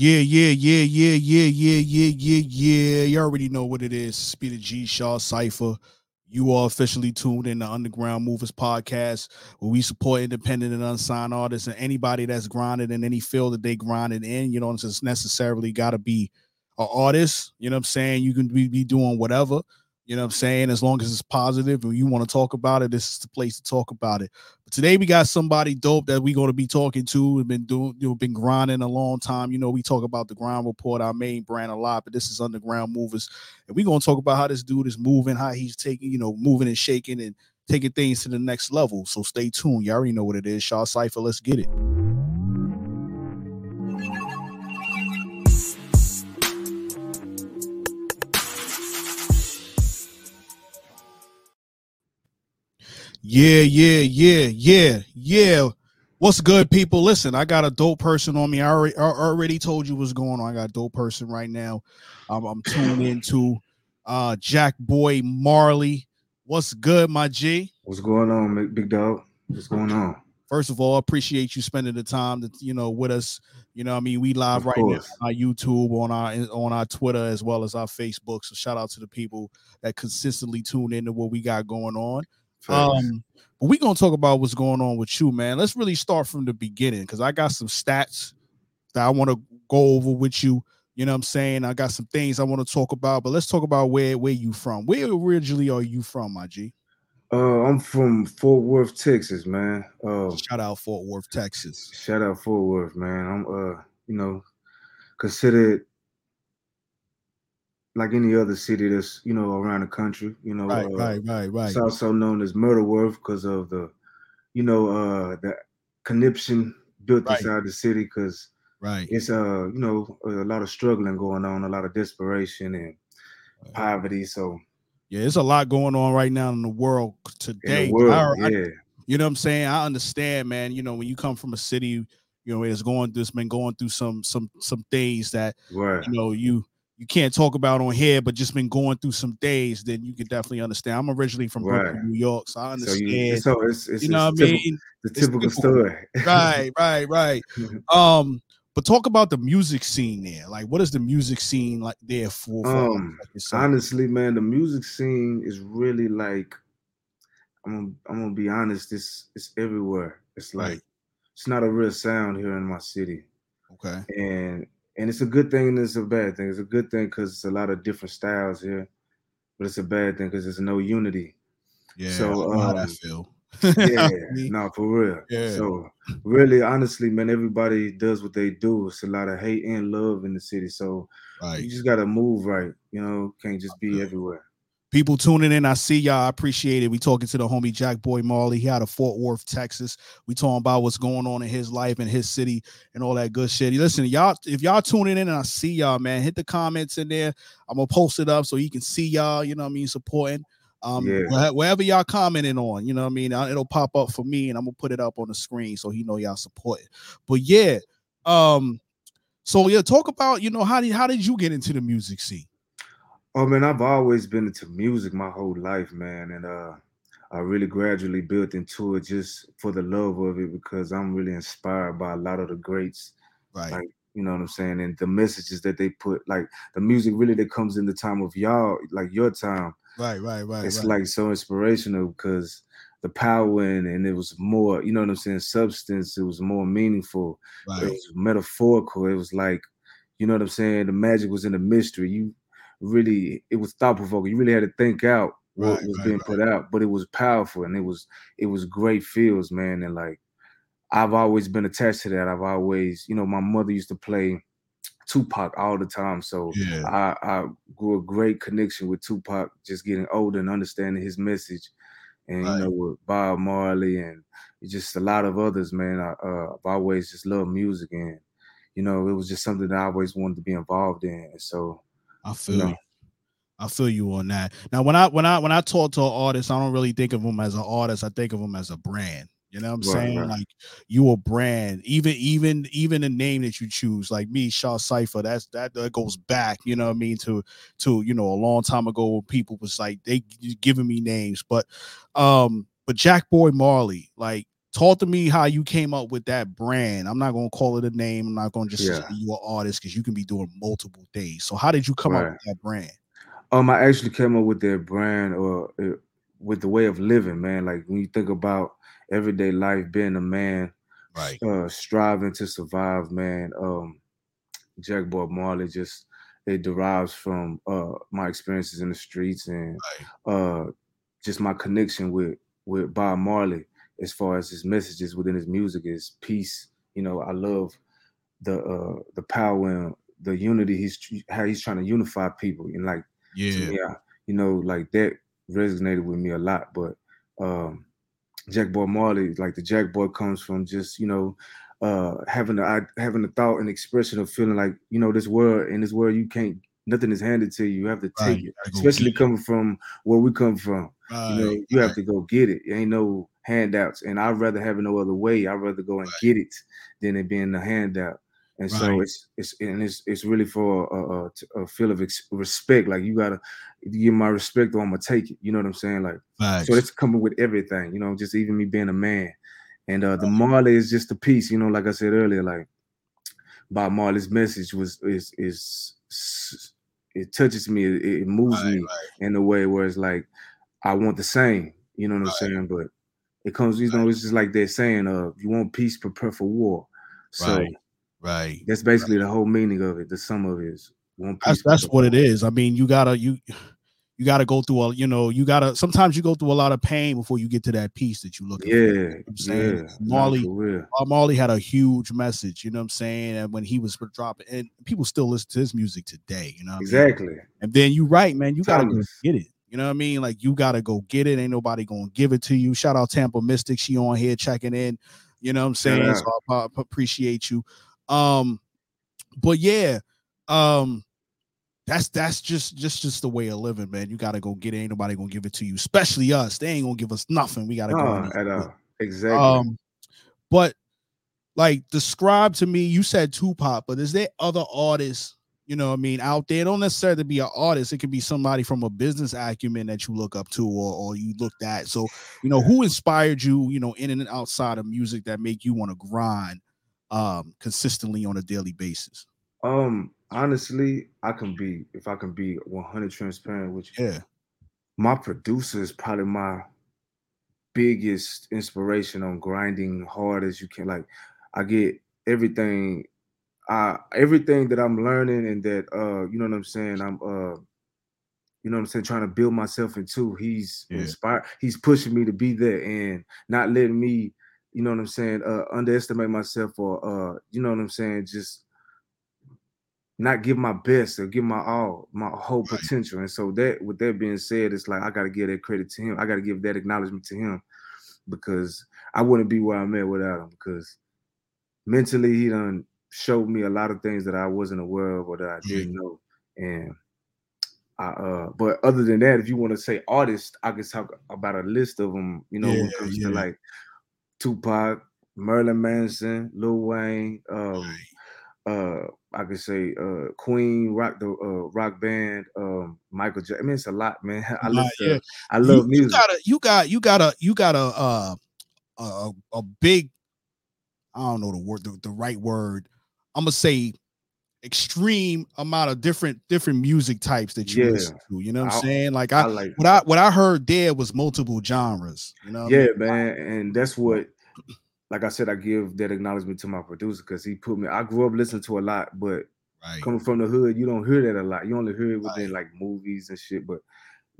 Yeah, yeah, yeah, yeah, yeah, yeah, yeah, yeah, yeah. You already know what it is. Speed of G Shaw Cypher. You are officially tuned in the Underground Movers podcast, where we support independent and unsigned artists and anybody that's grinding in any field that they grinding in. You don't necessarily got to be an artist. You know what I'm saying? You can be, be doing whatever. You know what I'm saying? As long as it's positive and you want to talk about it, this is the place to talk about it. But today we got somebody dope that we're going to be talking to. We've been doing, you know, been grinding a long time. You know, we talk about the Grind Report, our main brand a lot, but this is Underground Movers. And we're going to talk about how this dude is moving, how he's taking, you know, moving and shaking and taking things to the next level. So stay tuned. You already know what it is. Shaw Cypher, let's get it. Yeah, yeah, yeah, yeah, yeah. What's good, people? Listen, I got a dope person on me. I already, I already told you what's going on. I got a dope person right now. Um, I'm tuned into uh Jack Boy Marley. What's good, my G? What's going on, big dog? What's going on? First of all, appreciate you spending the time that you know with us. You know, I mean, we live of right course. now on our YouTube, on our on our Twitter, as well as our Facebook. So shout out to the people that consistently tune into what we got going on. Um, but we're gonna talk about what's going on with you, man. Let's really start from the beginning because I got some stats that I want to go over with you. You know what I'm saying? I got some things I want to talk about, but let's talk about where where you from. Where originally are you from, my G? Uh, I'm from Fort Worth, Texas, man. Uh, shout out Fort Worth, Texas. Shout out Fort Worth, man. I'm uh, you know, considered like any other city that's you know around the country. You know, right, uh, right, right, right. It's also known as Murderworth because of the, you know, uh the conniption built right. inside the city because right, it's uh you know a lot of struggling going on, a lot of desperation and right. poverty. So yeah, it's a lot going on right now in the world today. The world, I, yeah. I, you know what I'm saying? I understand, man. You know, when you come from a city, you know, it's going this been going through some some some things that right. you know you you can't talk about on here, but just been going through some days, then you can definitely understand. I'm originally from right. Brooklyn, New York, so I understand. So, you, so it's, it's, you know what I mean? The typical story. right, right, right. um, but talk about the music scene there. Like, what is the music scene like there for? for um, like honestly, man, the music scene is really like I'm gonna, I'm gonna be honest. It's it's everywhere. It's like right. it's not a real sound here in my city. Okay. And and it's a good thing and it's a bad thing. It's a good thing because it's a lot of different styles here, but it's a bad thing because there's no unity. Yeah, so um, how that feel. yeah, no, for real. Yeah. So really, honestly, man, everybody does what they do. It's a lot of hate and love in the city. So right. you just gotta move right. You know, can't just be everywhere people tuning in. I see y'all. I appreciate it. We talking to the homie Jack Boy Marley. He out of Fort Worth, Texas. We talking about what's going on in his life and his city and all that good shit. Listen, y'all, if y'all tuning in and I see y'all, man, hit the comments in there. I'm gonna post it up so you can see y'all. You know what I mean, supporting. Um, yeah. wherever y'all commenting on, you know what I mean, it'll pop up for me, and I'm gonna put it up on the screen so he know y'all support it. But yeah, um, so yeah, talk about you know how did how did you get into the music scene? Oh man, I've always been into music my whole life, man, and uh, I really gradually built into it just for the love of it because I'm really inspired by a lot of the greats, right? Like you know what I'm saying, and the messages that they put, like the music really that comes in the time of y'all, like your time, right, right, right. It's right. like so inspirational because the power and and it was more, you know what I'm saying, substance. It was more meaningful. Right. It was metaphorical. It was like, you know what I'm saying. The magic was in the mystery. You really it was thought provoking. You really had to think out what right, was right, being right. put out, but it was powerful and it was it was great feels, man. And like I've always been attached to that. I've always, you know, my mother used to play Tupac all the time, so yeah. I, I grew a great connection with Tupac. Just getting older and understanding his message, and you know, with Bob Marley and just a lot of others, man. I, uh, I've always just loved music, and you know, it was just something that I always wanted to be involved in. And so I feel no. you. I feel you on that. Now, when I when I when I talk to an artist, I don't really think of them as an artist. I think of them as a brand. You know what I'm right, saying? Right. Like you a brand. Even even even the name that you choose, like me, Shaw Cypher, that's that, that goes back, you know what I mean, to to you know a long time ago when people was like they giving me names. But um, but Jack Boy Marley, like talk to me how you came up with that brand. I'm not gonna call it a name. I'm not gonna just yeah. say you an artist because you can be doing multiple things. So how did you come right. up with that brand? Um, I actually came up with that brand or uh, with the way of living, man. Like when you think about everyday life, being a man, right, uh, striving to survive, man. Um, Jack Boy Marley just it derives from uh my experiences in the streets and right. uh just my connection with with Bob Marley as far as his messages within his music is peace. You know, I love the uh the power and the unity he's how he's trying to unify people and like yeah you know like that resonated with me a lot but um jack boy marley like the jack boy comes from just you know uh having the having the thought and expression of feeling like you know this world in this world you can't nothing is handed to you you have to take right. it especially coming from where we come from right. you know you have to go get it. it ain't no handouts and i'd rather have it no other way i'd rather go and get it than it being a handout and right. so it's it's and it's it's really for a, a, a feel of ex- respect. Like you gotta give my respect, or I'm gonna take it. You know what I'm saying? Like Facts. so, it's coming with everything. You know, just even me being a man, and uh the Marley is just a piece. You know, like I said earlier, like Bob Marley's message was is is it touches me, it, it moves right, me right. in a way where it's like I want the same. You know what I'm saying? But it comes, you know, it's just like they're saying, uh, you want peace, prepare for war. So Right. That's basically right. the whole meaning of it. The sum of it is one. That's, that's what it is. I mean, you gotta you you gotta go through a you know you gotta sometimes you go through a lot of pain before you get to that peace that you look. Yeah, you know I'm saying yeah. Marley uh, Marley had a huge message. You know what I'm saying? And when he was dropping, and people still listen to his music today. You know exactly. I mean? And then you right, man. You gotta go get it. You know what I mean? Like you gotta go get it. Ain't nobody gonna give it to you. Shout out Tampa Mystic. She on here checking in. You know what I'm saying? Yeah. So I, I appreciate you. Um, but yeah, um, that's that's just just just the way of living, man. You gotta go get it. Ain't nobody gonna give it to you, especially us. They ain't gonna give us nothing. We gotta go at all. Exactly. Um, but like describe to me, you said Tupac, but is there other artists, you know, I mean, out there? don't necessarily be an artist. It could be somebody from a business acumen that you look up to or or you looked at. So, you know, who inspired you, you know, in and outside of music that make you want to grind um consistently on a daily basis? Um, honestly, I can be if I can be 100 transparent with you. Yeah. My producer is probably my biggest inspiration on grinding hard as you can. Like, I get everything, uh, everything that I'm learning and that uh, you know what I'm saying. I'm uh, you know what I'm saying, trying to build myself into. He's yeah. inspired. He's pushing me to be there and not letting me you know what I'm saying, uh, underestimate myself or uh, you know what I'm saying, just not give my best or give my all, my whole potential. And so that with that being said, it's like I gotta give that credit to him. I gotta give that acknowledgement to him because I wouldn't be where I'm at without him because mentally he done showed me a lot of things that I wasn't aware of or that I didn't know. And I, uh, but other than that, if you want to say artist, I can talk about a list of them. You know, yeah, when it comes yeah. to like Tupac, Marilyn Manson, Lil Wayne, um, uh, I could say uh, Queen, rock the uh, rock band, um, Michael Jackson. I mean, it's a lot, man. I love, yeah. I love you, music. You got a, you got, you got a, you got a, uh, a, a big. I don't know the word, the, the right word. I'm gonna say extreme amount of different different music types that you yeah. listen to. You know what I'm saying? Like I, I like what I what I heard there was multiple genres. You know? Yeah, I mean? man, and that's what. Like I said, I give that acknowledgement to my producer because he put me. I grew up listening to a lot, but right. coming from the hood, you don't hear that a lot. You only hear it within right. like movies and shit. But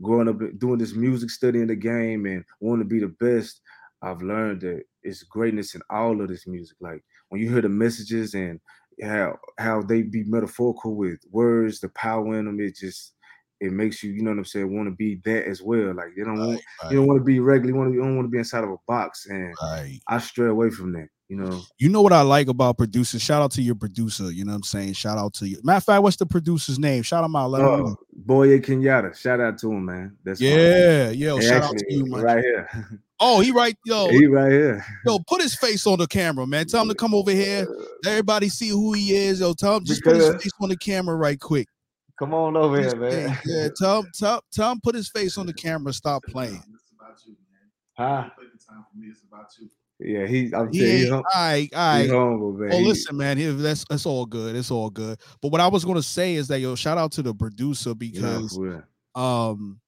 growing up doing this music, studying the game, and wanting to be the best, I've learned that it's greatness in all of this music. Like when you hear the messages and how how they be metaphorical with words, the power in them. It just it makes you, you know what I'm saying, want to be that as well. Like they don't right, want right. you don't want to be regular, you want to you don't want to be inside of a box. And right. I stray away from that. You know, you know what I like about producers. Shout out to your producer. You know what I'm saying. Shout out to you. Matter of fact, what's the producer's name? Shout him out. Let uh, him know. Boye Kenyatta. Shout out to him, man. That's yeah, yeah. Shout out to you, man. Right here. Oh, he right, yo. He right here. Yo, put his face on the camera, man. Tell him to come over here. Everybody see who he is. Yo, tell him just because, put his face on the camera right quick. Come on over here, man. Yeah, tell him, tell, tell him put his face on the camera. Stop playing. It's about you, man. Huh? It's about you. Yeah, he. I'm he telling you, all right, all right. humble, man. Oh, listen, man, he, that's that's all good. It's all good. But what I was gonna say is that yo, shout out to the producer because yeah, um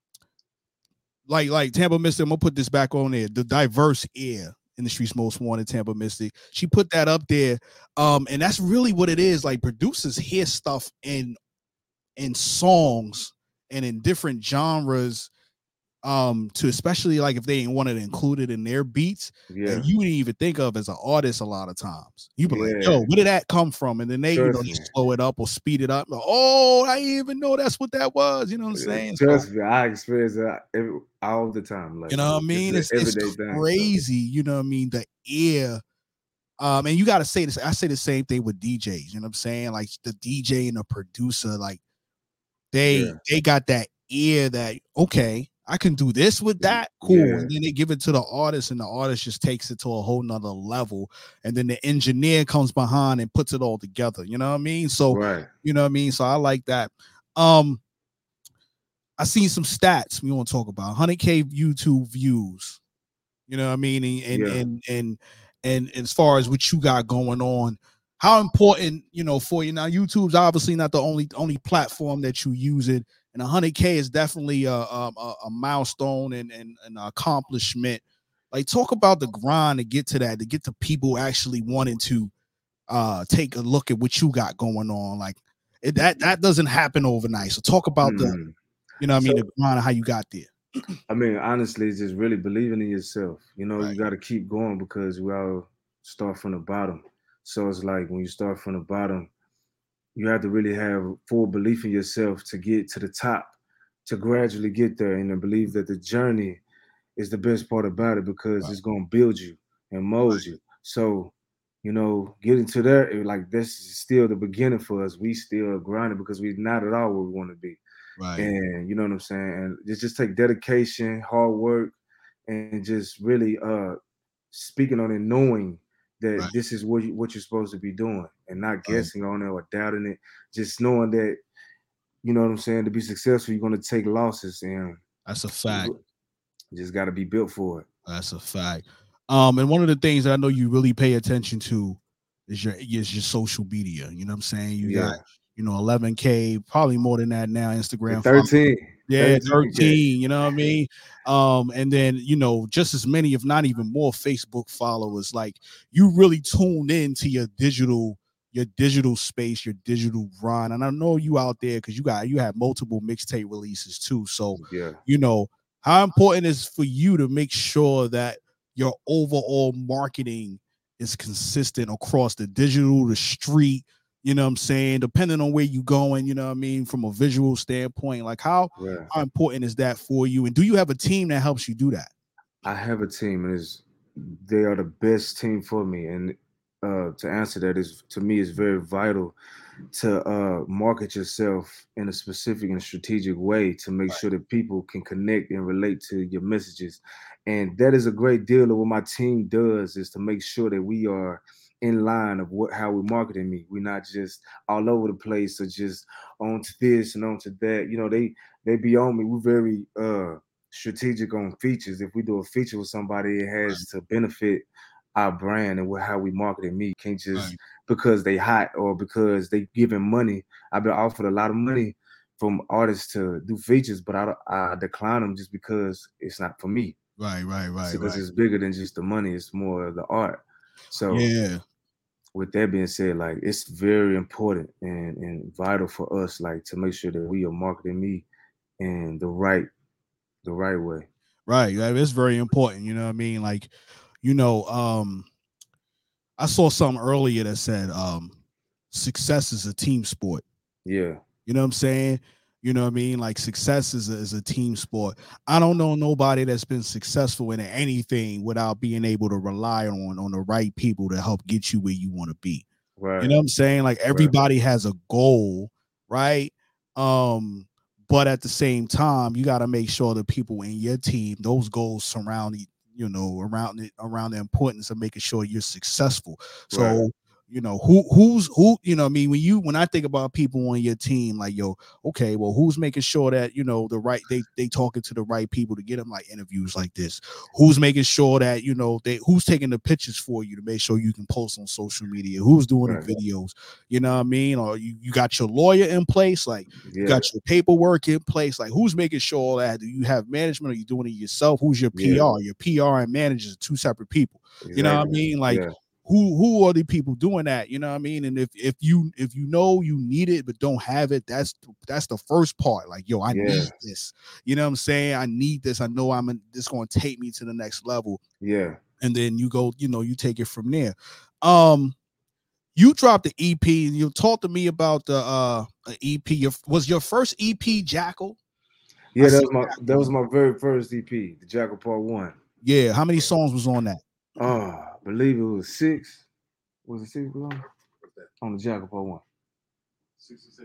like like Tampa Mystic, I'm gonna put this back on there. The diverse ear in the streets most wanted Tampa Mystic. She put that up there. Um, and that's really what it is. Like producers hear stuff in in songs and in different genres um to especially like if they ain't wanted to include it in their beats yeah. you didn't even think of as an artist a lot of times you be yeah. like yo where did that come from and then they Trust you know me. slow it up or speed it up like, oh i didn't even know that's what that was you know what i'm saying Trust so, me, I experience that every, all the time. Like you know what i mean it's, it's thing, so. crazy you know what i mean the ear um and you got to say this i say the same thing with djs you know what i'm saying like the dj and the producer like they Yeah. they got that ear that okay I can do this with that. Cool. Yeah. And then they give it to the artist, and the artist just takes it to a whole nother level. And then the engineer comes behind and puts it all together. You know what I mean? So right. you know what I mean? So I like that. Um I seen some stats we want to talk about 100k YouTube views. You know what I mean? And and Yeah. and, and and as far as what you got going on, how important, you know, for you now, YouTube's obviously not the only only platform that you use it, and 100k is definitely a a, a- milestone and, and an accomplishment. Like, talk about the grind to get to that, to get to people actually wanting to uh take a look at what you got going on. Like, it, that that doesn't happen overnight. So, talk about the, Mm. you know, what I mean, So- the grind of how you got there. I mean, honestly, it's just really believing in yourself. You know, Right. you got to keep going because we all start from the bottom. So it's like when you start from the bottom, you have to really have full belief in yourself to get to the top, to gradually get there, and then believe that the journey is the best part about it because it's going to build you and mold you. So, you know, getting to there, it- like this is still the beginning for us. We still grinding because we're not at all where we want to be Right. and you know what I'm saying. And it's just take dedication, hard work, and just really uh speaking on it, knowing that Right. this is what you, what you're supposed to be doing, and not guessing on it or doubting it. Just knowing that you know what I'm saying. To be successful, you're going to take losses, and That's a fact. you just got to be built for it. That's a fact. Um, and one of the things that I know you really pay attention to is your is your social media. You know what I'm saying? You Yeah. got you know 11k, probably more than that now. Instagram, And follow- 13. yeah, 13K. 13. You know what I mean? Um, and then you know just as many, if not even more, Facebook followers. Like you really tuned in to your digital your digital space, your digital grind. And I know you out there because you got you have multiple mixtape releases too. So Yeah. you know how important is for you to make sure that your overall marketing is consistent across the digital the street you know what i'm saying depending on where you're going you know what i mean from a visual standpoint like how Yeah. how important is that for you and do you have a team that helps you do that I have a team, and is they are the best team for me. And uh, to answer that is to me is very vital to uh, market yourself in a specific and strategic way to make sure that people can connect and relate to your messages. And that is a great deal of what my team does is to make sure that we are in line of what how we're marketing me. We're not just all over the place or just on to this and on to that. You know, they they be on me. We're very uh strategic on features. If we do a feature with somebody, it has to benefit our brand and what, how we marketing me. Can't just Right. because they hot or because they giving money. I've been offered a lot of money from artists to do features, but I, I decline them just because it's not for me. right right right because it's bigger than just the money. It's more of the art. So yeah with that being said, like it's very important and, and vital for us, like to make sure that we are marketing me in the right the right way. right right it's very important you know what i mean like you know um i saw something earlier that said um success is a team sport Yeah. You know what I'm saying? You know what I mean? Like success is a, is a team sport. I don't know nobody that's been successful in anything without being able to rely on on the right people to help get you where you want to be. Right. You know what I'm saying? Like everybody has a goal, right? Um, but at the same time, you got to make sure the people in your team, those goals surround, you know, around it, around the importance of making sure you're successful. So, Right. You know who who's who you know i mean when you when i think about people on your team like yo okay well who's making sure that you know the right they they talking to the right people to get them like interviews like this? Who's making sure that you know they who's taking the pictures for you to make sure you can post on social media? Who's doing right. the videos? You know what i mean? Or you, you got your lawyer in place like yeah. you got your paperwork in place like who's making sure all that? Do you have management? Are you doing it yourself? Who's your pr yeah. your pr and managers are two separate people. Exactly. you know what i mean? Like yeah who who are the people doing that you know what i mean? And if if you if you know you need it but don't have it that's that's the first part like yo i yeah. need this. You know what i'm saying? I need this. I know i'm in, this going to take me to the next level. Yeah. And then you go you know you take it from there. Um you dropped the ep and you talked to me about the uh ep your, was your first ep jackal? Yeah that was my jackal. that was my very first ep the jackal part one. Yeah how many songs was on that? Uh believe it was six. Was it six on? On the Jackal one.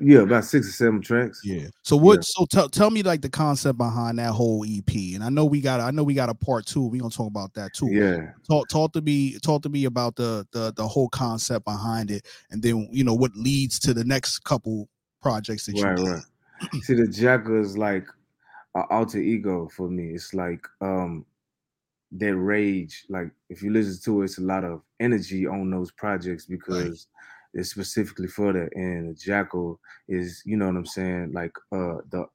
Yeah, about six or seven tracks. Yeah. So what? Yeah. So tell tell me like the concept behind that whole EP. And I know we got I know we got a part two. We gonna talk about that too. Yeah. Talk talk to me talk to me about the the the whole concept behind it, and then you know what leads to the next couple projects that right, you did. Right. See, the Jackal is like an alter ego for me. It's like um that rage. Like if you listen to it, it's a lot of energy on those projects because right. it's specifically for that. And Jackal is, you know what I'm saying, like uh the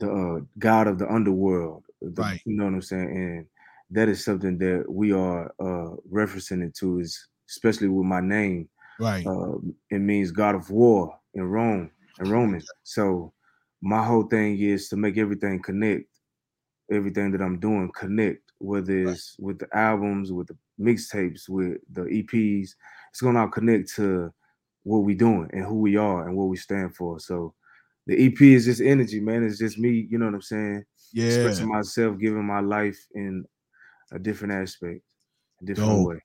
the uh, god of the underworld. The, right. You know what I'm saying? And that is something that we are uh referencing it to is especially with my name. Right. Uh, it means God of War in Rome and Roman. So my whole thing is to make everything connect, everything that I'm doing connect whether it's with the albums, with the mixtapes, with the EPs, it's gonna all connect to what we doing and who we are and what we stand for. So the EP is just energy, man. It's just me, you know what I'm saying? Yeah. Expressing myself, giving my life in a different aspect, a different Dope. way.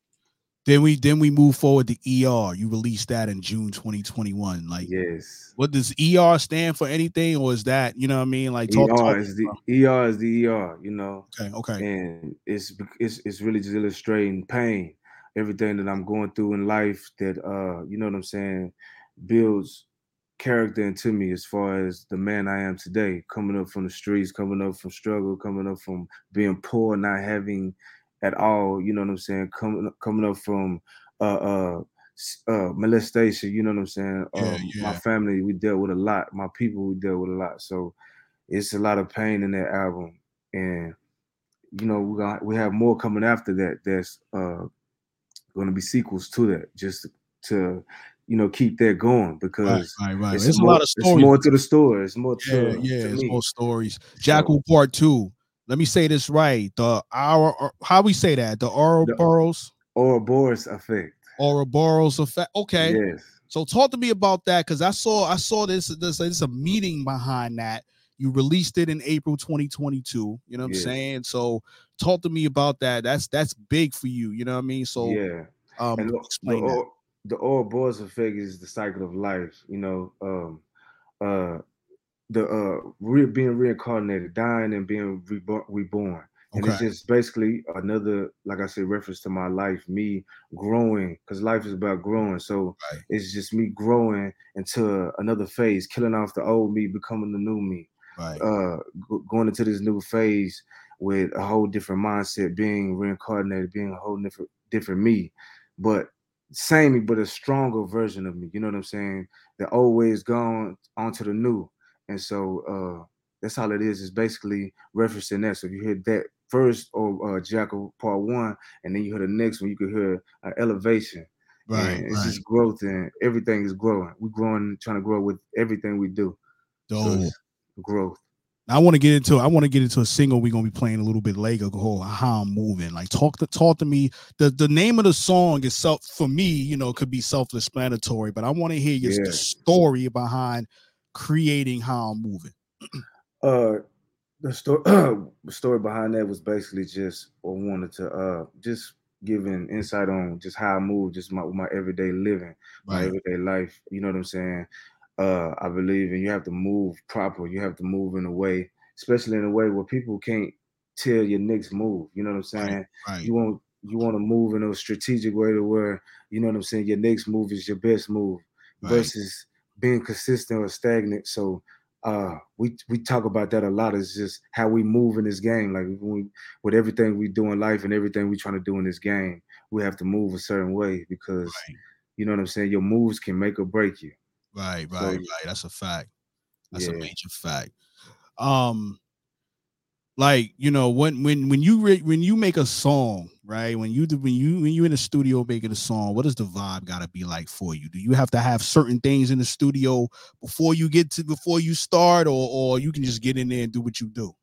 Then we then we move forward to ER. You released that in June 2021. Like, yes. What does ER stand for? Anything, or is that you know what I mean? Like, talk, ER talk is the ER is the ER. You know. Okay. Okay. And it's it's it's really just illustrating pain, everything that I'm going through in life. That uh, you know what I'm saying, builds character into me as far as the man I am today, coming up from the streets, coming up from struggle, coming up from being poor, not having at all. You know what I'm saying? Coming coming up from uh, uh, uh, molestation. You know what I'm saying? Um, yeah. My family, we dealt with a lot. My people, we dealt with a lot. So it's a lot of pain in that album, and you know we got we have more coming after that. That's uh, going to be sequels to that, just to you know keep that going because right, right, right. It's, more, a lot of stories. It's more to the story. It's more to yeah, yeah. To it's me. more stories. Jackal Part Two let me say this right. The our how we say that the Ouroboros Ouroboros effect. Ouroboros effect. Okay. Yes. So talk to me about that because I saw I saw this this there's a meeting behind that. You released it in April 2022. You know what yes. I'm saying? So talk to me about that. That's that's big for you. You know what I mean? So yeah. Um, and explain the, that. The Ouroboros effect is the cycle of life. You know, um, uh, the uh re- being reincarnated, dying and being reborn, reborn. And okay. it's just basically another, like I said, reference to my life, me growing, because life is about growing. So right. it's just me growing into another phase, killing off the old me, becoming the new me. Right. Uh, g- going into this new phase with a whole different mindset, being reincarnated, being a whole different different me, but same me, but a stronger version of me. You know what I'm saying? That always gone onto the new. And so uh, that's all it is. Is basically referencing that. So if you hear that first or uh, Jackal Part One, and then you hear the next one, you could hear uh, elevation. Right. And it's right. just growth, and everything is growing. We're growing, trying to grow with everything we do. So growth. I want to get into I want to get into a single we're gonna be playing a little bit later called How I'm Moving. Like talk to talk to me. The the name of the song is self for me, you know, could be self-explanatory, but I want to hear your yeah. story behind creating how I'm moving? uh the story the story behind that was basically just I wanted to uh just giving insight on just how I move, just my my everyday living, my everyday life. You know what I'm saying? Uh I believe and you have to move proper. You have to move in a way, especially in a way where people can't tell your next move. You know what I'm saying? Right, right. You won't you want to move in a strategic way to where you know what I'm saying. Your next move is your best move right. versus being consistent or stagnant. So uh, we we talk about that a lot. It's just how we move in this game. Like we, with everything we do in life and everything we're trying to do in this game, we have to move a certain way because right. you know what I'm saying. Your moves can make or break you. Right, right, so, right. That's a fact. That's yeah. a major fact. Um, like you know when when when you re- when you make a song right when you do when you when you in the studio making a song what does the vibe got to be like for you do you have to have certain things in the studio before you get to before you start or or you can just get in there and do what you do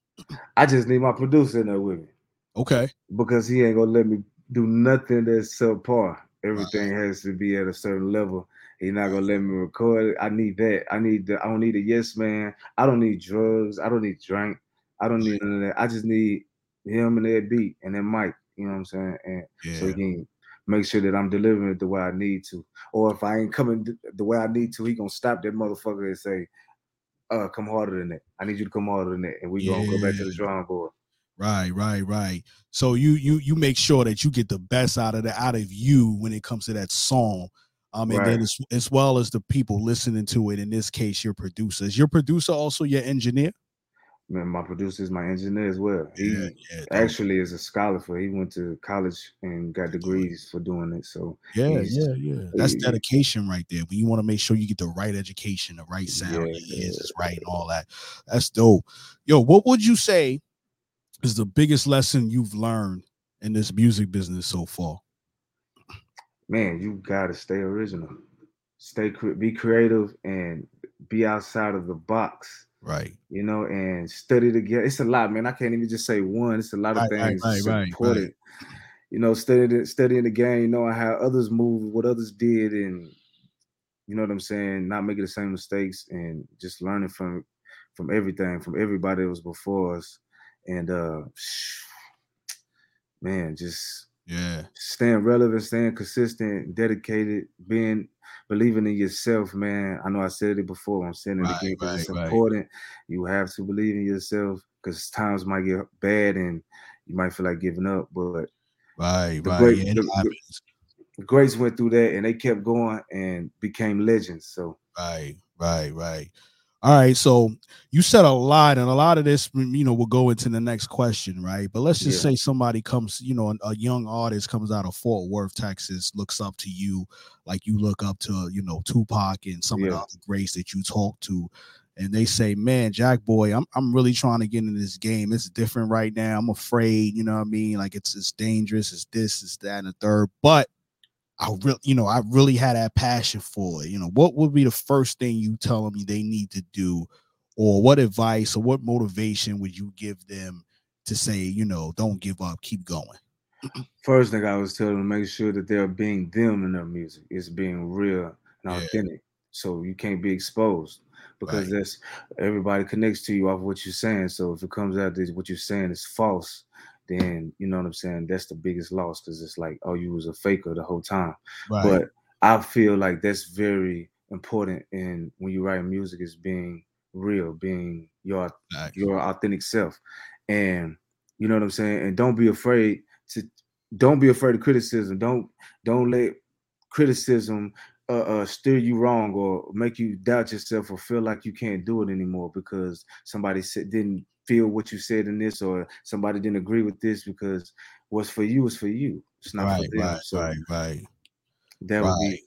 i just need my producer in there with me okay because he ain't gonna let me do nothing that's subpar everything right. has to be at a certain level He's not gonna let me record it. I need that. I need the. I don't need a yes man. I don't need drugs. I don't need drink. I don't need none of that. I just need him and that beat and then mic. You know what I'm saying? And yeah. so he can make sure that I'm delivering it the way I need to. Or if I ain't coming the way I need to, he gonna stop that motherfucker and say, "Uh, come harder than that. I need you to come harder than that." And we yeah. gonna go back to the drawing board. Right, right, right. So you you you make sure that you get the best out of the out of you when it comes to that song. Um, and right. then as, as well as the people listening to it. In this case, your producer. Is your producer also your engineer? Man, my producer is my engineer as well. He yeah, yeah, actually is a scholar for. He went to college and got degrees for doing it. So yeah, yeah, yeah. That's dedication right there. When you want to make sure you get the right education, the right sound, yeah, your ears is right, and all that. That's dope. Yo, what would you say is the biggest lesson you've learned in this music business so far? Man, you gotta stay original. Stay be creative and be outside of the box Right. You know, and study together. It's a lot, man. I can't even just say one. It's a lot of right, things. Right, right. You know, studying studying the game, knowing how others move, what others did, and you know what I'm saying, not making the same mistakes and just learning from from everything, from everybody that was before us. And uh man, just yeah, staying relevant, staying consistent, dedicated, being believing in yourself, man. I know I said it before. I'm saying it right, again because right, it's right. important. You have to believe in yourself because times might get bad and you might feel like giving up. But right, right. Great, yeah, the, the greats went through that and they kept going and became legends. So right, right, right. All right, so you said a lot, and a lot of this, you know, will go into the next question, right? But let's just yeah. say somebody comes, you know, a young artist comes out of Fort Worth, Texas, looks up to you, like you look up to, you know, Tupac and some yeah. of the other greats that you talk to, and they say, "Man, Jack Boy, I'm I'm really trying to get into this game. It's different right now. I'm afraid, you know what I mean? Like it's it's dangerous. It's this, it's that, and the third. But I really, you know, I really had that passion for it. You know, what would be the first thing you tell them they need to do, or what advice or what motivation would you give them to say, you know, don't give up, keep going? First thing I was telling them, make sure that they're being them in their music. It's being real and authentic. Yeah. So you can't be exposed because right. that's everybody connects to you off what you're saying. So if it comes out that what you're saying is false, then you know what I'm saying. That's the biggest loss because it's like, oh, you was a faker the whole time. Right. But I feel like that's very important. And when you write music, is being real, being your nice. your authentic self, and you know what I'm saying. And don't be afraid to don't be afraid of criticism. Don't don't let criticism uh, uh, steer you wrong or make you doubt yourself or feel like you can't do it anymore because somebody said didn't feel what you said in this or somebody didn't agree with this because what's for you is for you. It's not right, for them. Right, so right, right. That right. would be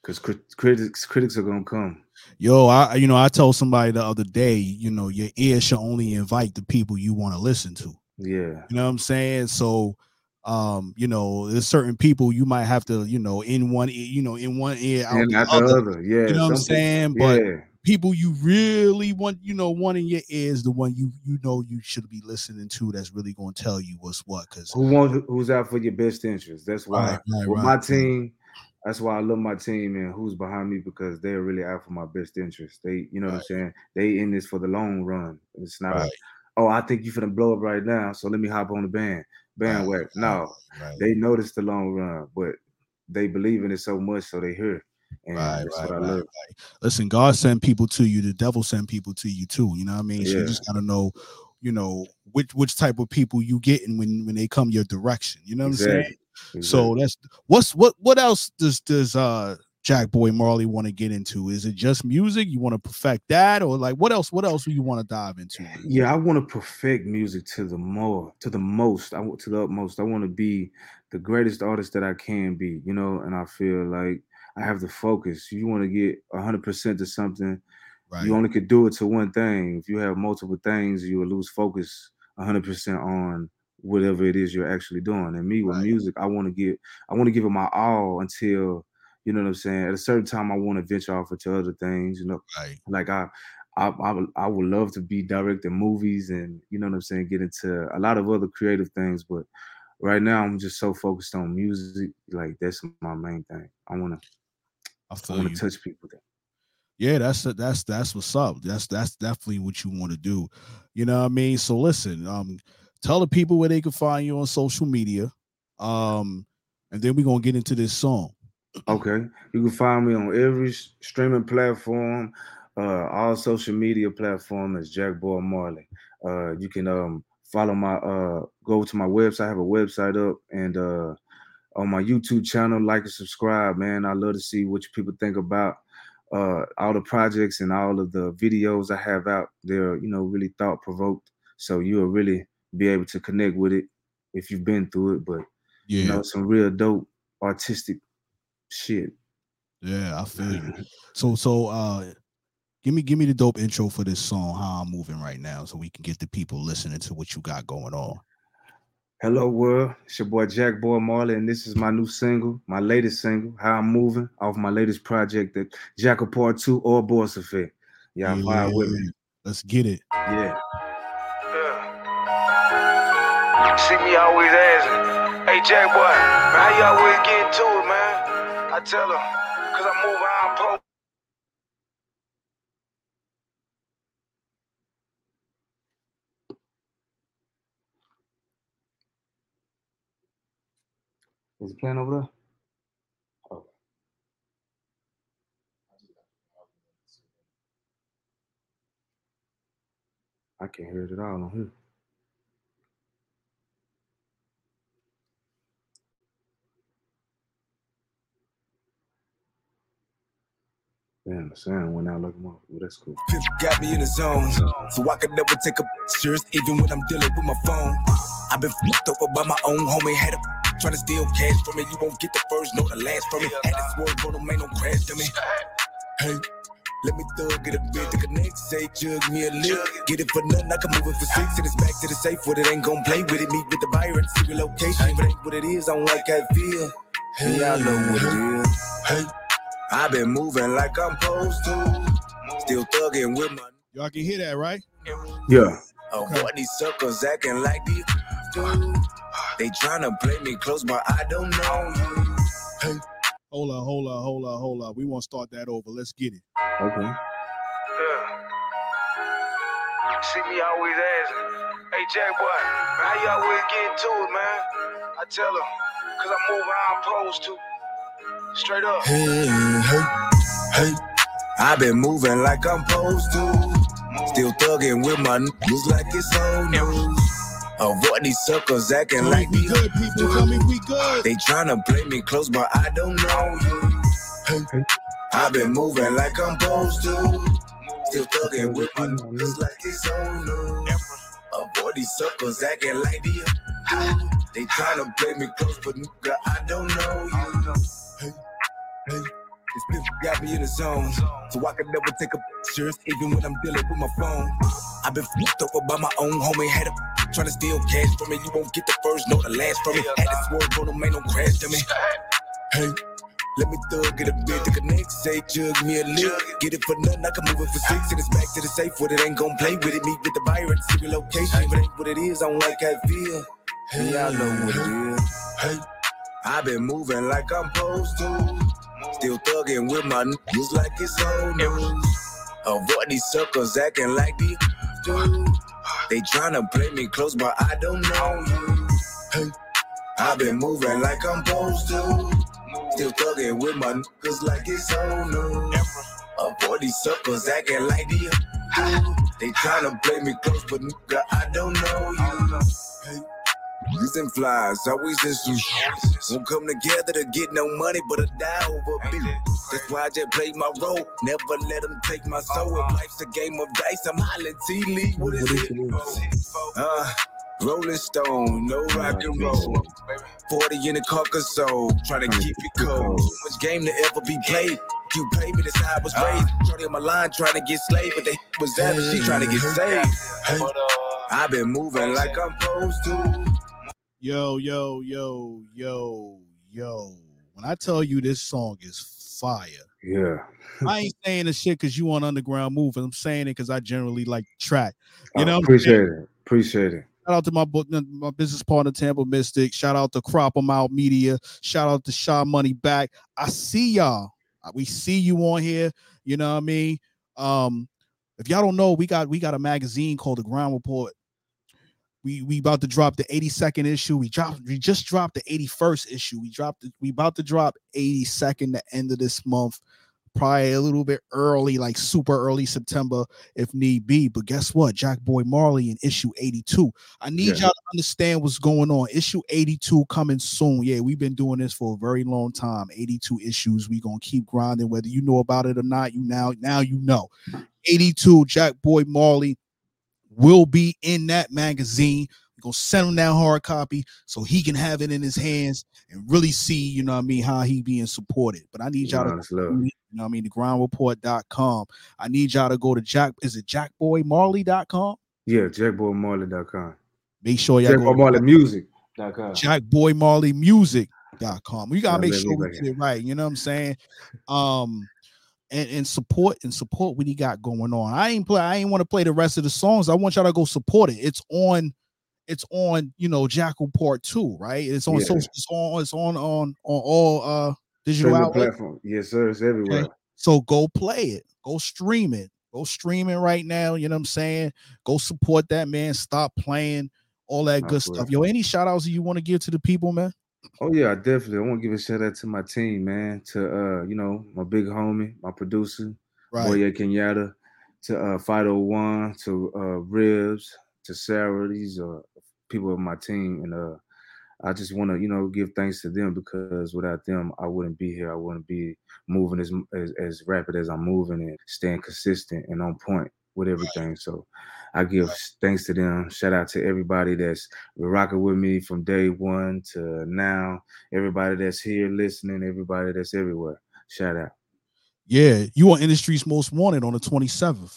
because critics critics are gonna come. Yo, I you know I told somebody the other day, you know, your ear should only invite the people you want to listen to. Yeah, you know what I'm saying. So, um, you know, there's certain people you might have to, you know, in one ear, you know, in one ear out and the other. other. Yeah, you know what I'm saying. But yeah people you really want, you know, one in your ears, the one you you know you should be listening to that's really going to tell you what's what. Because who wants who's out for your best interest? That's why right, right, with right, my team, that's why I love my team and who's behind me because they're really out for my best interest. They, you know what I'm saying? They in this for the long run. It's not like, oh, I think you finna blow up right now, so let me hop on the band bandwagon. No, they notice the long run, but they believe in it so much, so they hear. And right, right, right, right, Listen, God send people to you. The devil send people to you too. You know what I mean? Yeah. So you just gotta know, you know, which which type of people you getting when when they come your direction. You know what exactly. I'm saying? Exactly. So that's what's what what else does does uh Jack Boy Marley want to get into? Is it just music? You want to perfect that, or like what else? What else do you want to dive into? Yeah, I want to perfect music to the more, to the most. I want to the utmost. I want to be the greatest artist that I can be. You know, and I feel like I have to focus. You want to get hundred percent to something. Right. You only could do it to one thing. If you have multiple things, you will lose focus hundred percent on whatever it is you're actually doing. And me with right. music, I want to get, I want to give it my all until you know what I'm saying? At a certain time, I want to venture off into other things. You know, right. like I, I, I, would, I would love to be directing movies and you know what I'm saying, get into a lot of other creative things. But right now, I'm just so focused on music. Like that's my main thing. I wanna, I, I wanna touch people. There. Yeah, that's that's that's what's up. That's that's definitely what you want to do. You know what I mean? So listen, um, tell the people where they can find you on social media. Um, and then we're gonna get into this song. Okay. You can find me on every streaming platform, uh, all social media platform as Jack Boy Marley. Uh, you can um follow my uh go to my website. I have a website up and uh on my YouTube channel, like and subscribe, man. I love to see what you people think about uh all the projects and all of the videos I have out. They're, you know, really thought provoked. So you'll really be able to connect with it if you've been through it. But yeah. you know, some real dope artistic shit. Yeah, I feel you. So so uh give me give me the dope intro for this song, how I'm moving right now, so we can get the people listening to what you got going on. Hello world, it's your boy Jack Boy Marley, and this is my new single, my latest single, How I'm Moving, off my latest project, the Jackal Part 2 Ouroboros Effect. Y'all yeah, with me. Let's get it. Yeah. yeah. See me always asking, hey Jack Boy, how y'all always get to it, man? I tell her, cause I move how I'm supposed. Is it playing over there? I can't hear it at all on here. Damn, the sound went out like a motherfucker. Well, that's cool. Got me in the zone, so I could never take a pictures, even when I'm dealing with my phone. I've been fucked over by my own homie, had a trying to steal cash from me. You won't get the first, no the last from me. Had to swerve on them, ain't no crash to me. Hey. Let me thug, get a bit to connect, say jug me a lick. Get it for nothing, I can move it for six, and it's back to the safe. What it ain't gon' play with it, meet with the buyer and see location. But ain't what it is, I don't like how it feel. Hey, I know what it is. Hey. I've been moving like I'm supposed to. Still thugging with my. Y'all can hear that, right? Yeah. Avoid okay. these suckers acting like these do. They trying to play me close, but I don't know you. Hey. Hold on, hold on, hold on, hold on. We want to start that over. Let's get it. Okay. Yeah. See me always asking, hey Jack boy, how you always getting to it, man? I tell them, cause I move how I'm supposed to. Straight up. Hey, hey, hey. I've been moving like I'm supposed to. Still thugging with my niggas like it's old news. Avoid these suckers acting tell like we good. People tell me we good. They tryna play me close, but I don't know you. Hey, hey. I've been moving like I'm supposed to. Still thugging with my niggas like it's old news. Avoid these suckers acting like the. They tryna play me close, but nigga, I don't know you. Hey. Hey. This bitch got me in the zone, so I can never take a pictures, even when I'm dealing with my phone. I've been flipped over by my own homie, had a trying to steal cash from me. You won't get the first, no the last from me. Had to swerve on them, ain't no crash to me. Hey. Let me thug, get a bit to connect, say jug me a lick. Get it for nothing, I can move it for six, and it's back to the safe. What it ain't gon' play with it, meet with the buyer at the secret location. But ain't what it is, I don't like how it feel. Hey, y'all know what it is. Hey, I've been moving like I'm supposed to. Still thugging with my niggas like it's old news. Avoid these suckers acting like these do. They tryna play me close, but I don't know you. Hey, I've been moving like I'm supposed to. Still thugging with my niggas like it's old news. Avoid these suckers acting like these They tryna play me close, but nigga, I don't know you. Hey. And flies, always in some Won't come together to get no money, but a die over beat. That's why I just play my role. Never let them take my soul. If life's a game of dice, I'm hollering T-Lee. What is it? Uh, Rolling Stone, no rock and roll. 40 in the Caucasus, trying to keep it cold. Too much game to ever be played. You pay me, that's how I was raised. Shorty on my line trying to get slayed, but they was savage, she trying to get saved. I've been moving like I'm supposed to. Yo, yo, yo, yo, yo. When I tell you this song is fire. Yeah. I ain't saying this shit because you on underground moving. I'm saying it because I generally like track. You I know, appreciate it. Appreciate it. Shout out to my book, my business partner, Tampa Mystic. Shout out to Crop 'em Out Media. Shout out to Shaw Money Back. I see y'all. We see you on here. You know what I mean? Um, if y'all don't know, we got we got a magazine called The Ground Report. We we about to drop the 82nd issue. We dropped we just dropped the 81st issue. We dropped we about to drop 82nd the end of this month probably a little bit early, like super early September if need be. But guess what? Jack Boy Marley in issue 82. I need yeah. y'all to understand what's going on. Issue 82 coming soon. Yeah, we've been doing this for a very long time. 82 issues. we gonna keep grinding, whether you know about it or not. You now, now you know. 82, Jack Boy Marley will be in that magazine. We're gonna send him that hard copy so he can have it in his hands and really see, you know what I mean, how he being supported. But I need y'all to you know what I mean, the groundreport.com. I need y'all to go to Jack, is it jackboymarley.com? Yeah, jackboymarley.com. Make sure y'all Jack go Marley Music. Jackboymarleymusic.com. We gotta make sure we get it right. You know what I'm saying? Um and, and support and support what he got going on. I ain't play, I ain't want to play the rest of the songs. I want y'all to go support it. It's on it's on you know Jackal Part Two, right? It's on yeah. social. It's on. It's on on on all uh digital platform. Yes, sir. It's everywhere. Okay? So go play it. Go stream it. Go stream it right now. You know what I'm saying? Go support that man. Stop playing all that good stuff. Yo, any shout outs you want to give to the people, man? Oh yeah, I definitely. I want to give a shout out to my team, man. To uh, you know, my big homie, my producer, right. Boya Kenyatta, to uh Fido One, to uh Ribs, to Sarah. These are people of my team, and uh, I just want to, you know, give thanks to them because without them, I wouldn't be here. I wouldn't be moving as as, as rapid as I'm moving and staying consistent and on point with everything. So I give thanks to them. Shout out to everybody that's rocking with me from day one to now. Everybody that's here listening, everybody that's everywhere. Shout out. Yeah, you are industry's most wanted on the 27th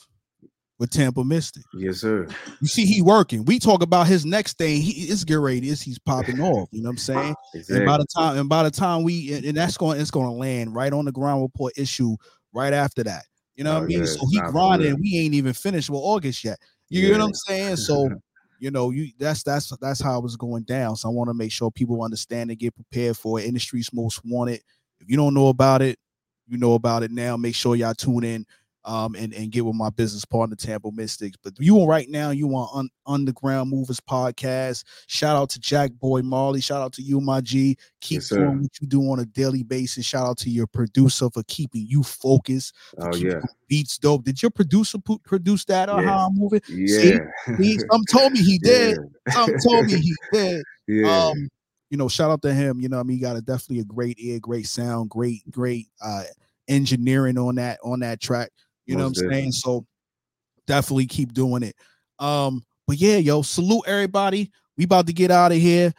with Tampa Mystic. Yes, sir. You see, he working. We talk about his next thing. He is get ready. Is he's popping off? You know what I'm saying? Exactly. And by the time, and by the time we, and, that's going, it's going to land right on the ground report issue right after that. You know what oh, I mean? Yeah, so he grinding. We ain't even finished with August yet. You yeah. know what I'm saying? So. you know, you that's that's that's how it was going down. So I want to make sure people understand and get prepared for it. Industry's most wanted. If you don't know about it, you know about it now. Make sure y'all tune in um, and, and get with my business partner, Tampa Mystics. But you right now, you on Un- Underground Movers podcast. Shout out to Jack Boy Marley. Shout out to you, my G. Keep yes, doing what you do on a daily basis. Shout out to your producer for keeping you focused. Oh, yeah. Beats dope. Did your producer p- produce that or yeah. how I'm moving? Yeah. See, some told me he did. Yeah. Some told me he did. Yeah. Um, you know, shout out to him. You know, I mean, he got a definitely a great ear, great sound, great, great uh engineering on that on that track. You know what I'm saying? So definitely keep doing it. Um, but yeah, yo, salute everybody. We about to get out of here.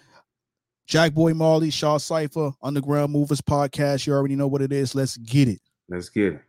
Jack Boy Marley, Shaw Cypher, Underground Movers Podcast. You already know what it is. Let's get it. Let's get it.